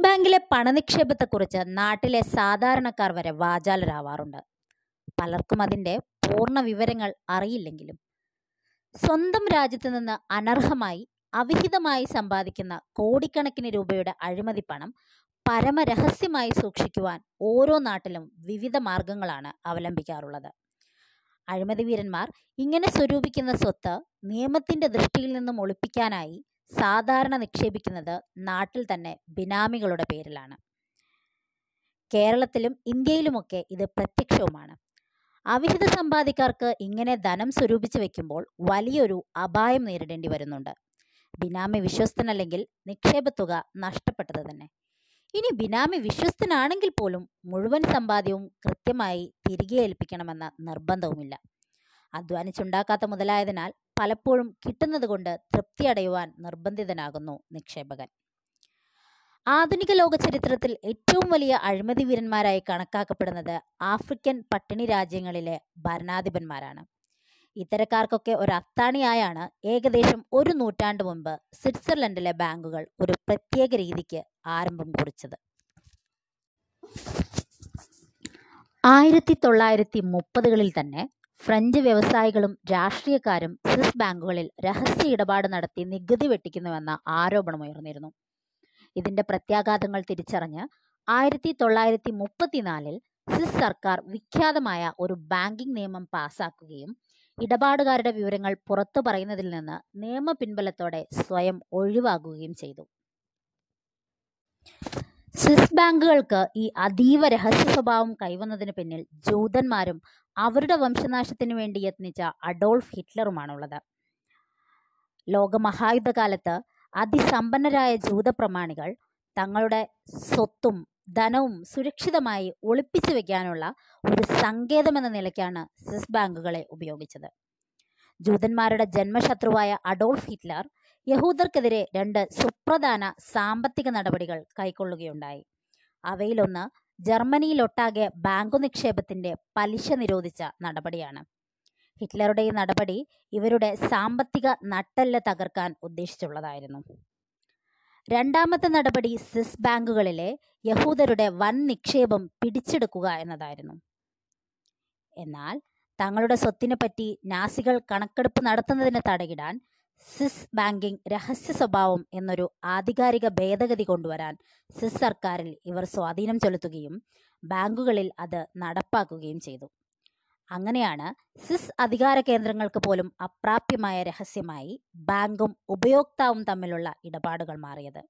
ബാങ്കിലെ പണനിക്ഷേപത്തെക്കുറിച്ച് നാട്ടിലെ സാധാരണക്കാർ വരെ വാചാലരാവാറുണ്ട്. പലർക്കും അതിന്റെ പൂർണ വിവരങ്ങൾ അറിയില്ലെങ്കിലും സ്വന്തം രാജ്യത്ത് നിന്ന് അനർഹമായി അവിഹിതമായി സമ്പാദിക്കുന്ന കോടിക്കണക്കിന് രൂപയുടെ അഴിമതി പണം പരമരഹസ്യമായി സൂക്ഷിക്കുവാൻ ഓരോ നാട്ടിലും വിവിധ മാർഗങ്ങളാണ് അവലംബിക്കാറുള്ളത്. അഴിമതി വീരന്മാർ ഇങ്ങനെ സ്വരൂപിക്കുന്ന സ്വത്ത് നിയമത്തിന്റെ ദൃഷ്ടിയിൽ നിന്നും ഒളിപ്പിക്കാനായി സാധാരണ നിക്ഷേപിക്കുന്നത് നാട്ടിൽ തന്നെ ബിനാമികളുടെ പേരിലാണ്. കേരളത്തിലും ഇന്ത്യയിലുമൊക്കെ ഇത് പ്രത്യക്ഷവുമാണ്. അവിഹിത സമ്പാദിക്കാർക്ക് ഇങ്ങനെ ധനം സ്വരൂപിച്ച് വെക്കുമ്പോൾ വലിയൊരു അപായം നേരിടേണ്ടി വരുന്നുണ്ട്. ബിനാമി വിശ്വസ്തനല്ലെങ്കിൽ നിക്ഷേപത്തുക നഷ്ടപ്പെട്ടത് തന്നെ. ഇനി ബിനാമി വിശ്വസ്തനാണെങ്കിൽ പോലും മുഴുവൻ സമ്പാദ്യവും കൃത്യമായി തിരികെ ഏൽപ്പിക്കണമെന്ന നിർബന്ധവുമില്ല. അധ്വാനിച്ചുണ്ടാക്കാത്ത മുതലായതിനാൽ പലപ്പോഴും കിട്ടുന്നത് കൊണ്ട് തൃപ്തി അടയുവാൻ നിർബന്ധിതനാകുന്നു നിക്ഷേപകൻ. ആധുനിക ലോക ചരിത്രത്തിൽ ഏറ്റവും വലിയ അഴിമതി വീരന്മാരായി കണക്കാക്കപ്പെടുന്നത് ആഫ്രിക്കൻ പട്ടിണി രാജ്യങ്ങളിലെ ഭരണാധിപന്മാരാണ്. ഇത്തരക്കാർക്കൊക്കെ ഒരു അത്താണിയായാണ് ഏകദേശം ഒരു നൂറ്റാണ്ട് മുമ്പ് സ്വിറ്റ്സർലൻഡിലെ ബാങ്കുകൾ ഒരു പ്രത്യേക രീതിക്ക് ആരംഭം കുറിച്ചത്. ആയിരത്തി തൊള്ളായിരത്തി മുപ്പതുകളിൽ തന്നെ ഫ്രഞ്ച് വ്യവസായികളും രാഷ്ട്രീയക്കാരും സ്വിസ് ബാങ്കുകളിൽ രഹസ്യ ഇടപാട് നടത്തി നികുതി വെട്ടിക്കുന്നുവെന്ന ആരോപണമുയർന്നിരുന്നു ഇതിന്റെ പ്രത്യാഘാതങ്ങൾ തിരിച്ചറിഞ്ഞ് ആയിരത്തി തൊള്ളായിരത്തി മുപ്പത്തിനാലിൽ സ്വിസ് സർക്കാർ വിഖ്യാതമായ ഒരു ബാങ്കിംഗ് നിയമം പാസാക്കുകയും ഇടപാടുകാരുടെ വിവരങ്ങൾ പുറത്തു പറയുന്നതിൽ നിന്ന് നിയമ പിൻബലത്തോടെ സ്വയം ഒഴിവാകുകയും ചെയ്തു. സ്വിസ് ബാങ്കുകൾക്ക് ഈ അതീവ രഹസ്യ സ്വഭാവം കൈവന്നതിന് പിന്നിൽ ജൂതന്മാരും അവരുടെ വംശനാശത്തിനു വേണ്ടി യത്നിച്ച അഡോൾഫ് ഹിറ്റ്ലറുമാണുള്ളത്. ലോകമഹായുദ്ധകാലത്ത് അതിസമ്പന്നരായ ജൂത പ്രമാണികൾ തങ്ങളുടെ സ്വത്തും ധനവും സുരക്ഷിതമായി ഒളിപ്പിച്ചു വെക്കാനുള്ള ഒരു സങ്കേതമെന്ന നിലയ്ക്കാണ് സ്വിസ് ബാങ്കുകളെ ഉപയോഗിച്ചത്. ജൂതന്മാരുടെ ജന്മശത്രുവായ അഡോൾഫ് ഹിറ്റ്ലർ യഹൂദർക്കെതിരെ രണ്ട് സുപ്രധാന സാമ്പത്തിക നടപടികൾ കൈക്കൊള്ളുകയുണ്ടായി. അവയിലൊന്ന് ജർമ്മനിയിലൊട്ടാകെ ബാങ്കു നിക്ഷേപത്തിന്റെ പലിശ നിരോധിച്ച നടപടിയാണ്. ഹിറ്റ്ലറുടെ ഈ നടപടി ഇവരുടെ സാമ്പത്തിക നട്ടെല്ല് തകർക്കാൻ ഉദ്ദേശിച്ചുള്ളതായിരുന്നു. രണ്ടാമത്തെ നടപടി സ്വിസ് ബാങ്കുകളിലെ യഹൂദരുടെ വൻ നിക്ഷേപം പിടിച്ചെടുക്കുക എന്നതായിരുന്നു. എന്നാൽ തങ്ങളുടെ സ്വത്തിനെ പറ്റി നാസികൾ കണക്കെടുപ്പ് നടത്തുന്നതിന് തടയിടാൻ സ്വിസ് ബാങ്കിംഗ് രഹസ്യ സ്വഭാവം എന്നൊരു ആധികാരിക ഭേദഗതി കൊണ്ടുവരാൻ സിസ് സർക്കാരിൽ ഇവർ സ്വാധീനം ചെലുത്തുകയും ബാങ്കുകളിൽ അത് നടപ്പാക്കുകയും ചെയ്തു. അങ്ങനെയാണ് സിസ് അധികാര കേന്ദ്രങ്ങൾക്ക് പോലും അപ്രാപ്യമായ രഹസ്യമായി ബാങ്കും ഉപയോക്താവും തമ്മിലുള്ള ഇടപാടുകൾ മാറിയത്.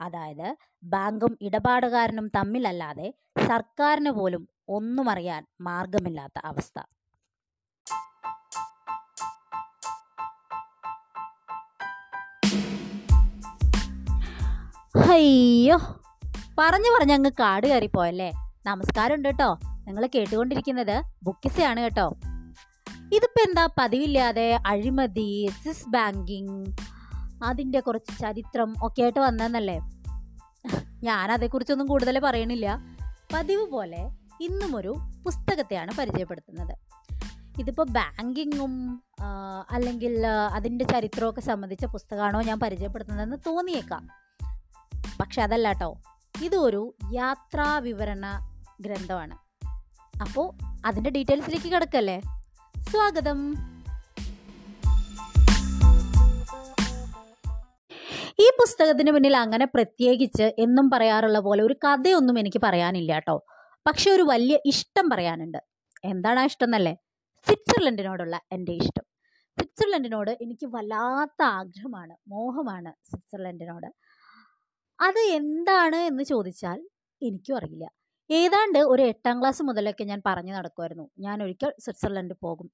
അതായത് ബാങ്കും ഇടപാടുകാരനും തമ്മിലല്ലാതെ സർക്കാരിന് പോലും ഒന്നും അറിയാൻ മാർഗമില്ലാത്ത അവസ്ഥ. അയ്യോ. പറഞ്ഞു പറഞ്ഞ് അങ്ങ് കാട് കയറിപ്പോയല്ലേ? നമസ്കാരം ഉണ്ട് കേട്ടോ. നിങ്ങൾ കേട്ടുകൊണ്ടിരിക്കുന്നത് ബുക്കിസയാണ് കേട്ടോ. ഇതിപ്പോ എന്താ പതിവില്ലാതെ അഴിമതി സിസ് ബാങ്കിങ് അതിന്റെ കുറച്ച് ചരിത്രം ഒക്കെ ആയിട്ട് വന്നതെന്നല്ലേ? ഞാൻ അതേക്കുറിച്ചൊന്നും കൂടുതൽ പറയണില്ല. പതിവ് പോലെ ഇന്നും ഒരു പുസ്തകത്തെയാണ് പരിചയപ്പെടുത്തുന്നത്. ഇതിപ്പോൾ ബാങ്കിങ്ങും അല്ലെങ്കിൽ അതിന്റെ ചരിത്രമൊക്കെ സംബന്ധിച്ച പുസ്തകമാണോ ഞാൻ പരിചയപ്പെടുത്തുന്നതെന്ന് തോന്നിയേക്കാം. പക്ഷെ അതല്ല കേട്ടോ ഇതൊരു യാത്രാ വിവരണ ഗ്രന്ഥമാണ്. അപ്പോൾ അതിന്റെ ഡീറ്റെയിൽസിലേക്ക് കിടക്കല്ലേ? സ്വാഗതം. ഈ പുസ്തകത്തിന് മുന്നിൽ അങ്ങനെ പ്രത്യേകിച്ച് എന്നും പറയാറുള്ള പോലെ ഒരു കഥയൊന്നും എനിക്ക് പറയാനില്ല കേട്ടോ പക്ഷെ ഒരു വലിയ ഇഷ്ടം പറയാനുണ്ട്. എന്താണ് ആ ഇഷ്ടം എന്നല്ലേ? സ്വിറ്റ്സർലൻഡിനോടുള്ള എന്റെ ഇഷ്ടം. സ്വിറ്റ്സർലൻഡിനോട് എനിക്ക് വല്ലാത്ത ആഗ്രഹമാണ് മോഹമാണ് സ്വിറ്റ്സർലൻഡിനോട്. അത് എന്താണ് എന്ന് ചോദിച്ചാൽ എനിക്കും അറിയില്ല. ഏതാണ്ട് ഒരു എട്ടാം ക്ലാസ് മുതലൊക്കെ ഞാൻ പറഞ്ഞു നടക്കുമായിരുന്നു ഞാൻ ഒരിക്കൽ സ്വിറ്റ്സർലൻഡ് പോകും.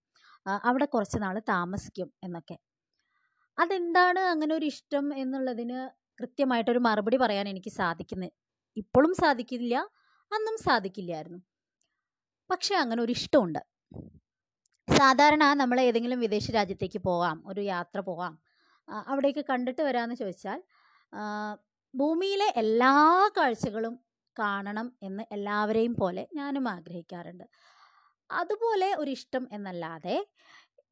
അവിടെ കുറച്ച് നാൾ താമസിക്കും എന്നൊക്കെ. അതെന്താണ് അങ്ങനെ ഒരു ഇഷ്ടം എന്നുള്ളതിന് കൃത്യമായിട്ടൊരു മറുപടി പറയാൻ എനിക്ക് സാധിക്കുന്നത് ഇപ്പോഴും സാധിക്കില്ല അന്നും സാധിക്കില്ലായിരുന്നു. പക്ഷേ അങ്ങനെ ഒരു ഇഷ്ടമുണ്ട്. സാധാരണ നമ്മൾ ഏതെങ്കിലും വിദേശ രാജ്യത്തേക്ക് പോകാം ഒരു യാത്ര പോകാം. അവിടേക്ക് കണ്ടിട്ട് വരാമെന്ന് ചോദിച്ചാൽ ഭൂമിയിലെ എല്ലാ കാഴ്ചകളും കാണണം എന്ന് എല്ലാവരെയും പോലെ ഞാനും ആഗ്രഹിക്കാറുണ്ട്. അതുപോലെ ഒരു ഇഷ്ടം എന്നല്ലാതെ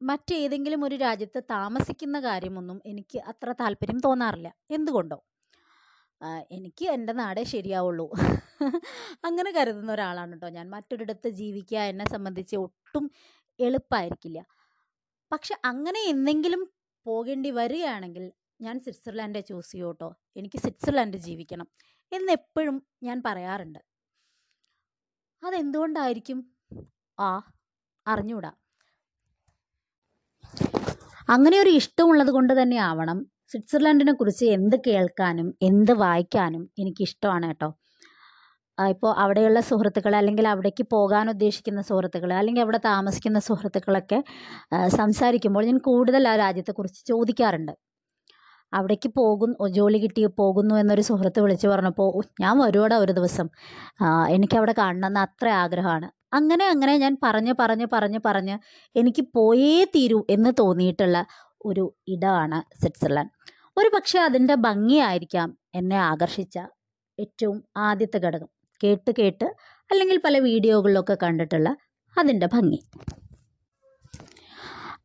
മറ്റേതെങ്കിലും ഒരു രാജ്യത്ത് താമസിക്കുന്ന കാര്യമൊന്നും എനിക്ക് അത്ര താല്പര്യം തോന്നാറില്ല. എന്തുകൊണ്ടോ? എനിക്ക് എന്റെ നാടേ ശരിയാവുള്ളൂ. അങ്ങനെ കരുതുന്ന ഒരാളാണ് കേട്ടോ ഞാൻ. മറ്റൊരിടത്ത് ജീവിക്കുക എന്നെ സംബന്ധിച്ച് ഒട്ടും എളുപ്പമായിരിക്കില്ല പക്ഷെ അങ്ങനെ എന്തെങ്കിലും പോകേണ്ടി വരികയാണെങ്കിൽ ഞാൻ സ്വിറ്റ്സർലാൻഡേ ചൂസ് ചെയ്യൂ കേട്ടോ എനിക്ക് സ്വിറ്റ്സർലാൻഡ് ജീവിക്കണം. എന്ന് എപ്പോഴും ഞാൻ പറയാറുണ്ട്. അതെന്തുകൊണ്ടായിരിക്കും? ആ അറിഞ്ഞൂടാ. അങ്ങനെ ഒരു ഇഷ്ടമുള്ളത് കൊണ്ട് തന്നെ ആവണം. സ്വിറ്റ്സർലാൻഡിനെ കുറിച്ച് എന്ത് കേൾക്കാനും എന്ത് വായിക്കാനും എനിക്ക് ഇഷ്ടമാണ് കേട്ടോ ഇപ്പോൾ അവിടെയുള്ള സുഹൃത്തുക്കൾ അല്ലെങ്കിൽ അവിടേക്ക് പോകാൻ ഉദ്ദേശിക്കുന്ന സുഹൃത്തുക്കൾ അല്ലെങ്കിൽ അവിടെ താമസിക്കുന്ന സുഹൃത്തുക്കളൊക്കെ സംസാരിക്കുമ്പോൾ ഞാൻ കൂടുതൽ ആ രാജ്യത്തെക്കുറിച്ച് ചോദിക്കാറുണ്ട്. അവിടേക്ക് പോകും ജോലി കിട്ടി പോകുന്നു എന്നൊരു സുഹൃത്ത് വിളിച്ചു പറഞ്ഞപ്പോൾ ഞാൻ വരുവാടാ ഒരു ദിവസം. എനിക്കവിടെ കാണണം കാണണമെന്ന് അത്ര ആഗ്രഹമാണ്. അങ്ങനെ അങ്ങനെ ഞാൻ പറഞ്ഞ് പറഞ്ഞ് പറഞ്ഞ് പറഞ്ഞ് എനിക്ക് പോയേ തീരൂ എന്ന് തോന്നിയിട്ടുള്ള ഒരു ഇടമാണ് സ്വിറ്റ്സർലാൻഡ്. ഒരു പക്ഷേ അതിന്റെ ഭംഗിയായിരിക്കാം എന്നെ ആകർഷിച്ച ഏറ്റവും ആദ്യത്തെ ഘടകം. കേട്ട് കേട്ട് അല്ലെങ്കിൽ പല വീഡിയോകളിലൊക്കെ കണ്ടിട്ടുള്ള അതിന്റെ ഭംഗി.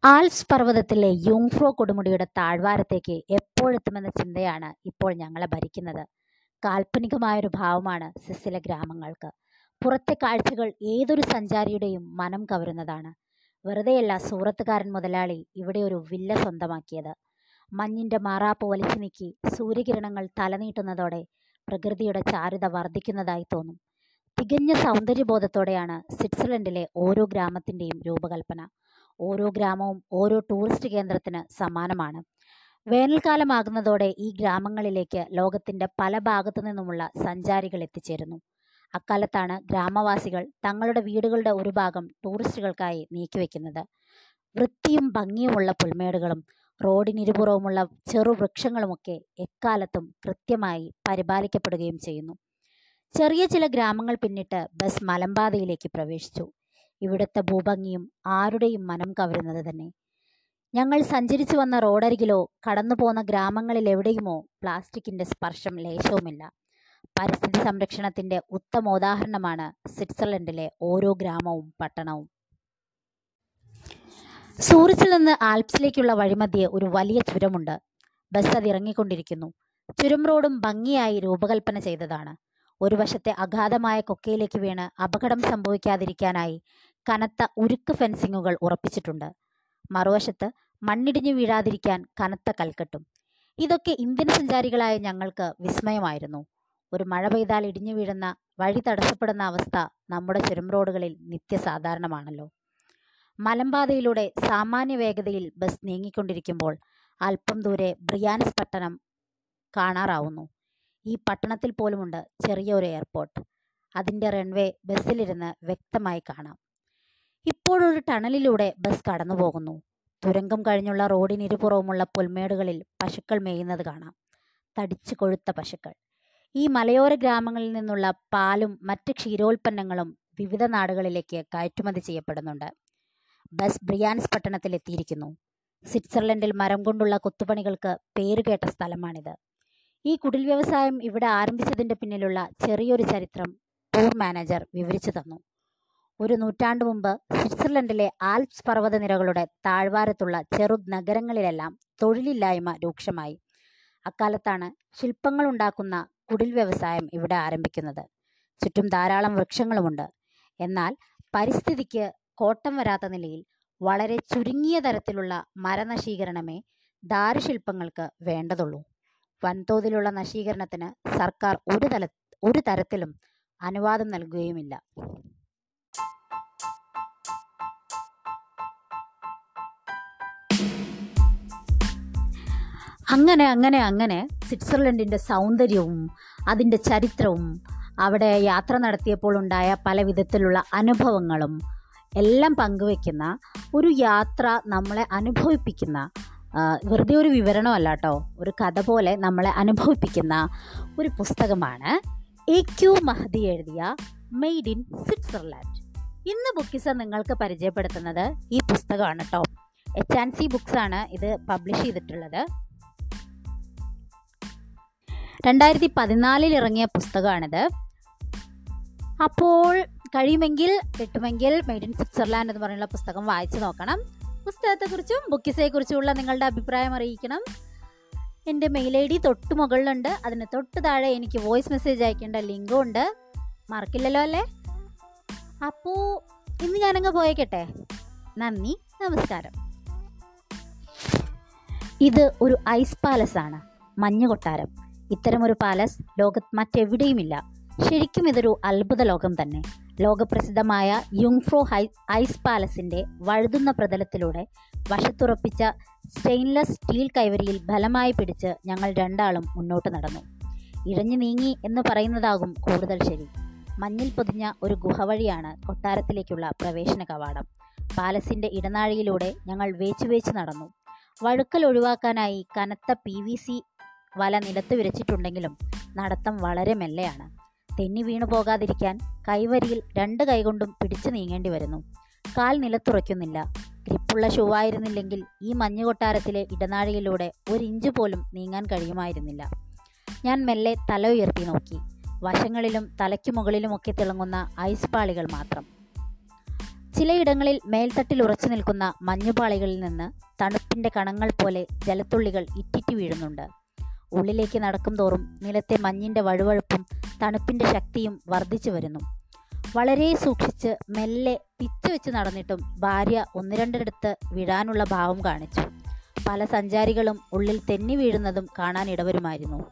ആൽസ് പർവതത്തിലെ യൂങ്ഫ്രോ കൊടുമുടിയുടെ താഴ്വാരത്തേക്ക് എപ്പോഴെത്തുമെന്ന ചിന്തയാണ് ഇപ്പോൾ ഞങ്ങളെ ഭരിക്കുന്നത്. കാൽപ്പനികമായൊരു ഭാവമാണ് സിസിലെ ഗ്രാമങ്ങൾക്ക്. പുറത്തെ കാഴ്ചകൾ ഏതൊരു സഞ്ചാരിയുടെയും മനം കവരുന്നതാണ്. വെറുതെയല്ല സൂറത്തുകാരൻ മുതലാളി ഇവിടെ ഒരു വില്ല സ്വന്തമാക്കിയത്. മഞ്ഞിന്റെ മാറാപ്പ് വലിച്ചു നീക്കി സൂര്യകിരണങ്ങൾ തലനീട്ടുന്നതോടെ പ്രകൃതിയുടെ ചാരുത വർദ്ധിക്കുന്നതായി തോന്നും. തികഞ്ഞ സൗന്ദര്യബോധത്തോടെയാണ് സ്വിറ്റ്സർലൻഡിലെ ഓരോ ഗ്രാമത്തിന്റെയും രൂപകൽപ്പന. ഓരോ ഗ്രാമവും ഓരോ ടൂറിസ്റ്റ് കേന്ദ്രത്തിന് സമാനമാണ്. വേനൽക്കാലമാകുന്നതോടെ ഈ ഗ്രാമങ്ങളിലേക്ക് ലോകത്തിന്റെ പല ഭാഗത്തു നിന്നുമുള്ള സഞ്ചാരികൾ എത്തിച്ചേരുന്നു. അക്കാലത്താണ് ഗ്രാമവാസികൾ തങ്ങളുടെ വീടുകളുടെ ഒരു ഭാഗം ടൂറിസ്റ്റുകൾക്കായി നീക്കിവെക്കുന്നത്. വൃത്തിയും ഭംഗിയുമുള്ള പുൽമേടുകളും റോഡിനിരുപുറവുമുള്ള ചെറുവൃക്ഷങ്ങളുമൊക്കെ എക്കാലത്തും കൃത്യമായി പരിപാലിക്കപ്പെടുകയും ചെയ്യുന്നു. ചെറിയ ചില ഗ്രാമങ്ങൾ പിന്നിട്ട് ബസ് മലമ്പാതയിലേക്ക് പ്രവേശിച്ചു. ഇവിടുത്തെ ഭൂഭംഗിയും ആരുടെയും മനം കവരുന്നത് തന്നെ ഞങ്ങൾ സഞ്ചരിച്ചു വന്ന റോഡരികിലോ കടന്നു പോന്ന ഗ്രാമങ്ങളിൽ എവിടെയുമോ പ്ലാസ്റ്റിക്കിന്റെ സ്പർശം ലേശവുമില്ല. പരിസ്ഥിതി സംരക്ഷണത്തിന്റെ ഉത്തമോദാഹരണമാണ് സ്വിറ്റ്സർലൻഡിലെ ഓരോ ഗ്രാമവും പട്ടണവും. സൂറിച്ചിൽ നിന്ന് ആൽപ്സിലേക്കുള്ള വഴിമധ്യേ ഒരു വലിയ ചുരമുണ്ട്. ബസ് അത് ഇറങ്ങിക്കൊണ്ടിരിക്കുന്നു. ചുരം റോഡും ഭംഗിയായി രൂപകൽപ്പന ചെയ്തതാണ്. ഒരു വശത്തെ അഗാധമായ കൊക്കയിലേക്ക് വീണ് അപകടം സംഭവിക്കാതിരിക്കാനായി കനത്ത ഉരുക്ക് ഫെൻസിങ്ങുകൾ ഉറപ്പിച്ചിട്ടുണ്ട്. മറുവശത്ത് മണ്ണിടിഞ്ഞു വീഴാതിരിക്കാൻ കനത്ത കൽക്കെട്ടും. ഇതൊക്കെ ഇന്ത്യൻ സഞ്ചാരികളായ ഞങ്ങൾക്ക് വിസ്മയമായിരുന്നു. ഒരു മഴ പെയ്താൽ ഇടിഞ്ഞു വീഴുന്ന വഴി തടസ്സപ്പെടുന്ന അവസ്ഥ നമ്മുടെ ചുരം റോഡുകളിൽ നിത്യസാധാരണമാണല്ലോ. മലമ്പാതയിലൂടെ സാമാന്യ വേഗതയിൽ ബസ് നീങ്ങിക്കൊണ്ടിരിക്കുമ്പോൾ അല്പം ദൂരെ ബ്രിയാനസ് പട്ടണം കാണാറാവുന്നു. ഈ പട്ടണത്തിൽ പോലുമുണ്ട് ചെറിയൊരു എയർപോർട്ട്. അതിന്റെ റൺവേ ബസ്സിലിരുന്ന് വ്യക്തമായി കാണാം. ഇപ്പോഴൊരു ടണലിലൂടെ ബസ് കടന്നു പോകുന്നു തുരങ്കം കഴിഞ്ഞുള്ള റോഡിനിരുപുറവുമുള്ള പുൽമേടുകളിൽ പശുക്കൾ മേയുന്നത് കാണാം. തടിച്ചു കൊഴുത്ത പശുക്കൾ. ഈ മലയോര ഗ്രാമങ്ങളിൽ നിന്നുള്ള പാലും മറ്റ് ക്ഷീരോൽപ്പന്നങ്ങളും വിവിധ നാടുകളിലേക്ക് കയറ്റുമതി ചെയ്യപ്പെടുന്നുണ്ട്. ബസ് ബ്രിയാൻസ് പട്ടണത്തിൽ എത്തിയിരിക്കുന്നു. സ്വിറ്റ്സർലൻഡിൽ മരം കൊണ്ടുള്ള കൊത്തുപണികൾക്ക് പേരുകേട്ട സ്ഥലമാണിത്. ഈ കുടിൽ വ്യവസായം ഇവിടെ ആരംഭിച്ചതിന്റെ പിന്നിലുള്ള ചെറിയൊരു ചരിത്രം ടൂർ മാനേജർ വിവരിച്ചു തന്നു. ഒരു നൂറ്റാണ്ടു മുമ്പ് സ്വിറ്റ്സർലൻഡിലെ ആൽപ്സ് പർവതനിരകളുടെ താഴ്വാരത്തുള്ള ചെറു നഗരങ്ങളിലെല്ലാം തൊഴിലില്ലായ്മ രൂക്ഷമായി. അക്കാലത്താണ് ശില്പങ്ങളുണ്ടാക്കുന്ന കുടിൽ വ്യവസായം ഇവിടെ ആരംഭിക്കുന്നത്. ചുറ്റും ധാരാളം വൃക്ഷങ്ങളുമുണ്ട്. എന്നാൽ പരിസ്ഥിതിക്ക് കോട്ടം വരാത്ത നിലയിൽ വളരെ ചുരുങ്ങിയ തരത്തിലുള്ള മരനശീകരണമേ ദാരുശില്പങ്ങൾക്ക് വേണ്ടതുള്ളൂ. വൻതോതിലുള്ള നശീകരണത്തിന് സർക്കാർ ഒരു തല ഒരു തരത്തിലും അനുവാദം നൽകുകയുമില്ല. അങ്ങനെ അങ്ങനെ അങ്ങനെ സ്വിറ്റ്സർലൻഡിന്റെ സൗന്ദര്യവും അതിന്റെ ചരിത്രവും അവിടെ യാത്ര നടത്തിയപ്പോൾ ഉണ്ടായ പല വിധത്തിലുള്ള അനുഭവങ്ങളും എല്ലാം പങ്കുവെക്കുന്ന ഒരു യാത്ര നമ്മളെ അനുഭവിപ്പിക്കുന്ന വെറുതെ ഒരു വിവരണമല്ല കേട്ടോ ഒരു കഥ പോലെ നമ്മളെ അനുഭവിപ്പിക്കുന്ന ഒരു പുസ്തകമാണ് എ ക്യു മഹദി എഴുതിയ മെയ്ഡ് ഇൻ സ്വിറ്റ്സർലാൻഡ്. ഇന്ന് ബുക്കിസ നിങ്ങൾക്ക് പരിചയപ്പെടുത്തുന്നത് ഈ പുസ്തകമാണ് കേട്ടോ എച്ച് ആൻഡ് സി ബുക്സാണ് ഇത് പബ്ലിഷ് ചെയ്തിട്ടുള്ളത്. രണ്ടായിരത്തി പതിനാലിൽ ഇറങ്ങിയ പുസ്തകമാണിത്. അപ്പോൾ കഴിയുമെങ്കിൽ കിട്ടുമെങ്കിൽ മെയ്ഡ് ഇൻ സ്വിറ്റ്സർലാൻഡ് എന്ന് പറയുന്ന പുസ്തകം വായിച്ചു നോക്കണം. പുസ്തകത്തെക്കുറിച്ചും ബുക്കിസെക്കുറിച്ചുമുള്ള നിങ്ങളുടെ അഭിപ്രായം അറിയിക്കണം. എന്റെ മെയിൽ ഐ ഡി തൊട്ട് മുകളിലുണ്ട്. അതിന് തൊട്ട് താഴെ എനിക്ക് വോയിസ് മെസ്സേജ് അയക്കേണ്ട ലിങ്കും ഉണ്ട് മറക്കില്ലല്ലോ അല്ലേ? അപ്പോൾ ഇന്ന് ഞാനങ്ങ് പോയേക്കട്ടെ. നന്ദി നമസ്കാരം. ഇത് ഒരു ഐസ് പാലസ് ആണ് മഞ്ഞ കൊട്ടാരം ഇത്തരമൊരു പാലസ് ലോകത്ത് മറ്റെവിടെയുമില്ല. ശരിക്കും ഇതൊരു അത്ഭുത ലോകം തന്നെ. ലോകപ്രസിദ്ധമായ യുങ്ഫ്രോ ഹൈ ഐസ് പാലസിന്റെ വഴുതുന്ന പ്രതലത്തിലൂടെ വശത്തുറപ്പിച്ച സ്റ്റെയിൻലെസ് സ്റ്റീൽ കൈവരിയിൽ ബലമായി പിടിച്ച് ഞങ്ങൾ രണ്ടാളും മുന്നോട്ട് നടന്നു. ഇഴഞ്ഞു നീങ്ങി എന്ന് പറയുന്നതാകും കൂടുതൽ ശരി. മഞ്ഞിൽ പൊതിഞ്ഞ ഒരു ഗുഹ വഴിയാണ് കൊട്ടാരത്തിലേക്കുള്ള പ്രവേശന കവാടം. പാലസിന്റെ ഇടനാഴിയിലൂടെ ഞങ്ങൾ വേച്ചു വേച്ച് നടന്നു. വഴുക്കൽ ഒഴിവാക്കാനായി കനത്ത പി വി സി വല നിലത്ത് വിരച്ചിട്ടുണ്ടെങ്കിലും നടത്തം വളരെ മെല്ലെയാണ്. തെന്നി വീണു പോകാതിരിക്കാൻ കൈവരിയിൽ രണ്ട് കൈകൊണ്ടും പിടിച്ചു നീങ്ങേണ്ടി വരുന്നു. കാൽ നിലത്തുറയ്ക്കുന്നില്ല. ഗ്രിപ്പുള്ള ഷൂ ആയിരുന്നില്ലെങ്കിൽ ഈ മഞ്ഞുകൊട്ടാരത്തിലെ ഇടനാഴിയിലൂടെ ഒരു ഇഞ്ച് പോലും നീങ്ങാൻ കഴിയുമായിരുന്നില്ല. ഞാൻ മെല്ലെ തല ഉയർത്തി നോക്കി. വശങ്ങളിലും തലയ്ക്കു മുകളിലുമൊക്കെ തിളങ്ങുന്ന ഐസ് പാളികൾ മാത്രം. ചിലയിടങ്ങളിൽ മേൽത്തട്ടിൽ ഉറച്ചു നിൽക്കുന്ന മഞ്ഞുപാളികളിൽ നിന്ന് തണുപ്പിന്റെ കണങ്ങൾ പോലെ ജലത്തുള്ളികൾ ഇറ്റിറ്റി വീഴുന്നുണ്ട്. ഉള്ളിലേക്ക് നടക്കും തോറും നിലത്തെ മഞ്ഞിന്റെ വഴുവഴുപ്പും തണുപ്പിന്റെ ശക്തിയും വർദ്ധിച്ചു വരുന്നു. വളരെ സൂക്ഷിച്ച് മെല്ലെ പിച്ചു വെച്ച് നടന്നിട്ടും ഭാര്യ ഒന്ന് രണ്ടിടത്ത് വീഴാനുള്ള ഭാവം കാണിച്ചു. പല സഞ്ചാരികളും ഉള്ളിൽ തെന്നി വീഴുന്നതും കാണാൻ ഇടവരുമായിരുന്നു.